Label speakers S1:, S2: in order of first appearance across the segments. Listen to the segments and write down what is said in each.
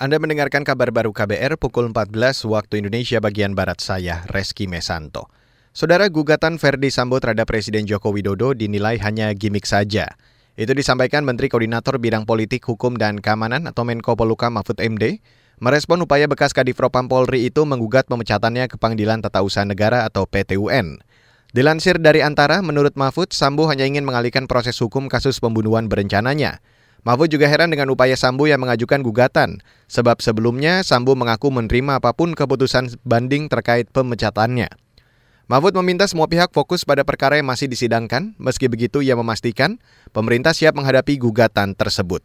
S1: Anda mendengarkan kabar baru KBR pukul 14 waktu Indonesia bagian Barat saya, Reski Mesanto. Saudara gugatan Verdi Sambo terhadap Presiden Joko Widodo dinilai hanya gimmick saja. Itu disampaikan Menteri Koordinator Bidang Politik, Hukum, dan Keamanan atau Menko Polukam Mahfud MD merespon upaya bekas Kadif Propam Polri itu menggugat pemecatannya ke Panggilan Tata Usaha Negara atau PTUN. Dilansir dari Antara, menurut Mahfud, Sambo hanya ingin mengalihkan proses hukum kasus pembunuhan berencananya. Mahfud juga heran dengan upaya Sambo yang mengajukan gugatan, sebab sebelumnya Sambo mengaku menerima apa pun keputusan banding terkait pemecatannya. Mahfud meminta semua pihak fokus pada perkara yang masih disidangkan, meski begitu ia memastikan pemerintah siap menghadapi gugatan tersebut.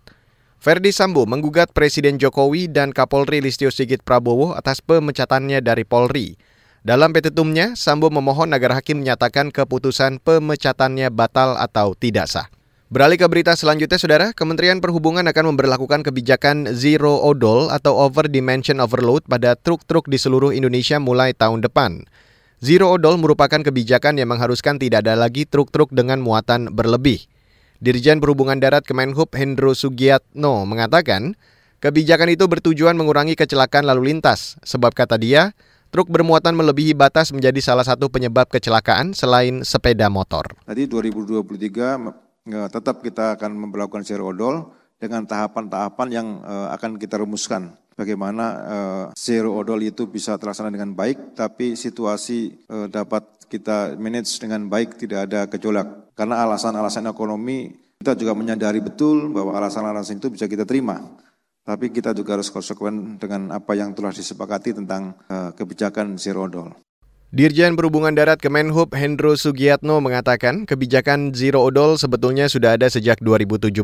S1: Verdi Sambo menggugat Presiden Jokowi dan Kapolri Listio Sigit Prabowo atas pemecatannya dari Polri. Dalam petitumnya, Sambo memohon agar hakim menyatakan keputusan pemecatannya batal atau tidak sah. Beralih ke berita selanjutnya, Saudara, Kementerian Perhubungan akan memperlakukan kebijakan Zero Odol atau Over Dimension Overload pada truk-truk di seluruh Indonesia mulai tahun depan. Zero Odol merupakan kebijakan yang mengharuskan tidak ada lagi truk-truk dengan muatan berlebih. Dirjen Perhubungan Darat Kemenhub Hendro Sugiatno mengatakan, kebijakan itu bertujuan mengurangi kecelakaan lalu lintas, sebab kata dia, truk bermuatan melebihi batas menjadi salah satu penyebab kecelakaan selain sepeda motor.
S2: Tadi 2023 tetap kita akan memperlakukan odol dengan tahapan-tahapan yang uh, akan kita rumuskan. Bagaimana uh, zero odol itu bisa terlaksana dengan baik, tapi situasi uh, dapat kita manage dengan baik, tidak ada gejolak. Karena alasan-alasan ekonomi, kita juga menyadari betul bahwa alasan-alasan itu bisa kita terima. Tapi kita juga harus konsekuen dengan apa yang telah disepakati tentang kebijakan zero odol.
S1: Dirjen Perhubungan Darat Kemenhub Hendro Sugiatno mengatakan kebijakan Zero Odol sebetulnya sudah ada sejak 2017.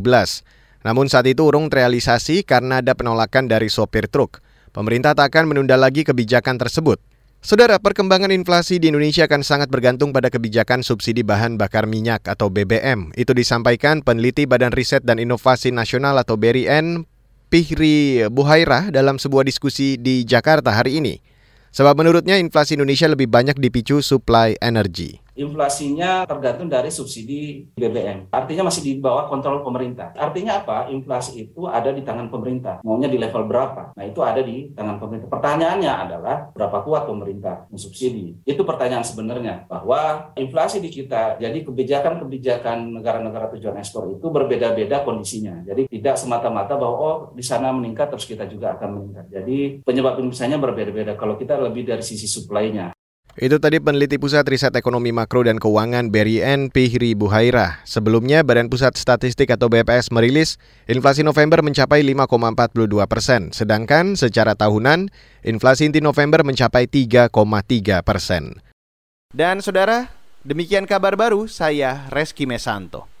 S1: Namun saat itu urung terrealisasi karena ada penolakan dari sopir truk. Pemerintah tak akan menunda lagi kebijakan tersebut. Saudara, perkembangan inflasi di Indonesia akan sangat bergantung pada kebijakan subsidi bahan bakar minyak atau BBM. Itu disampaikan peneliti Badan Riset dan Inovasi Nasional atau BRIN, Pihri Buhairah dalam sebuah diskusi di Jakarta hari ini. Sebab menurutnya inflasi Indonesia lebih banyak dipicu supply energi
S3: inflasinya tergantung dari subsidi BBM. Artinya masih di bawah kontrol pemerintah. Artinya apa? Inflasi itu ada di tangan pemerintah. Maunya di level berapa? Nah, itu ada di tangan pemerintah. Pertanyaannya adalah berapa kuat pemerintah mensubsidi? Itu pertanyaan sebenarnya bahwa inflasi di kita, jadi kebijakan-kebijakan negara-negara tujuan ekspor itu berbeda-beda kondisinya. Jadi tidak semata-mata bahwa oh di sana meningkat terus kita juga akan meningkat. Jadi penyebab inflasinya berbeda-beda. Kalau kita lebih dari sisi supply-nya.
S1: Itu tadi peneliti Pusat Riset Ekonomi Makro dan Keuangan BRIN Pihri Buhaira. Sebelumnya, Badan Pusat Statistik atau BPS merilis inflasi November mencapai 5,42 persen, sedangkan secara tahunan inflasi inti November mencapai 3,3 persen. Dan saudara, demikian kabar baru saya Reski Mesanto.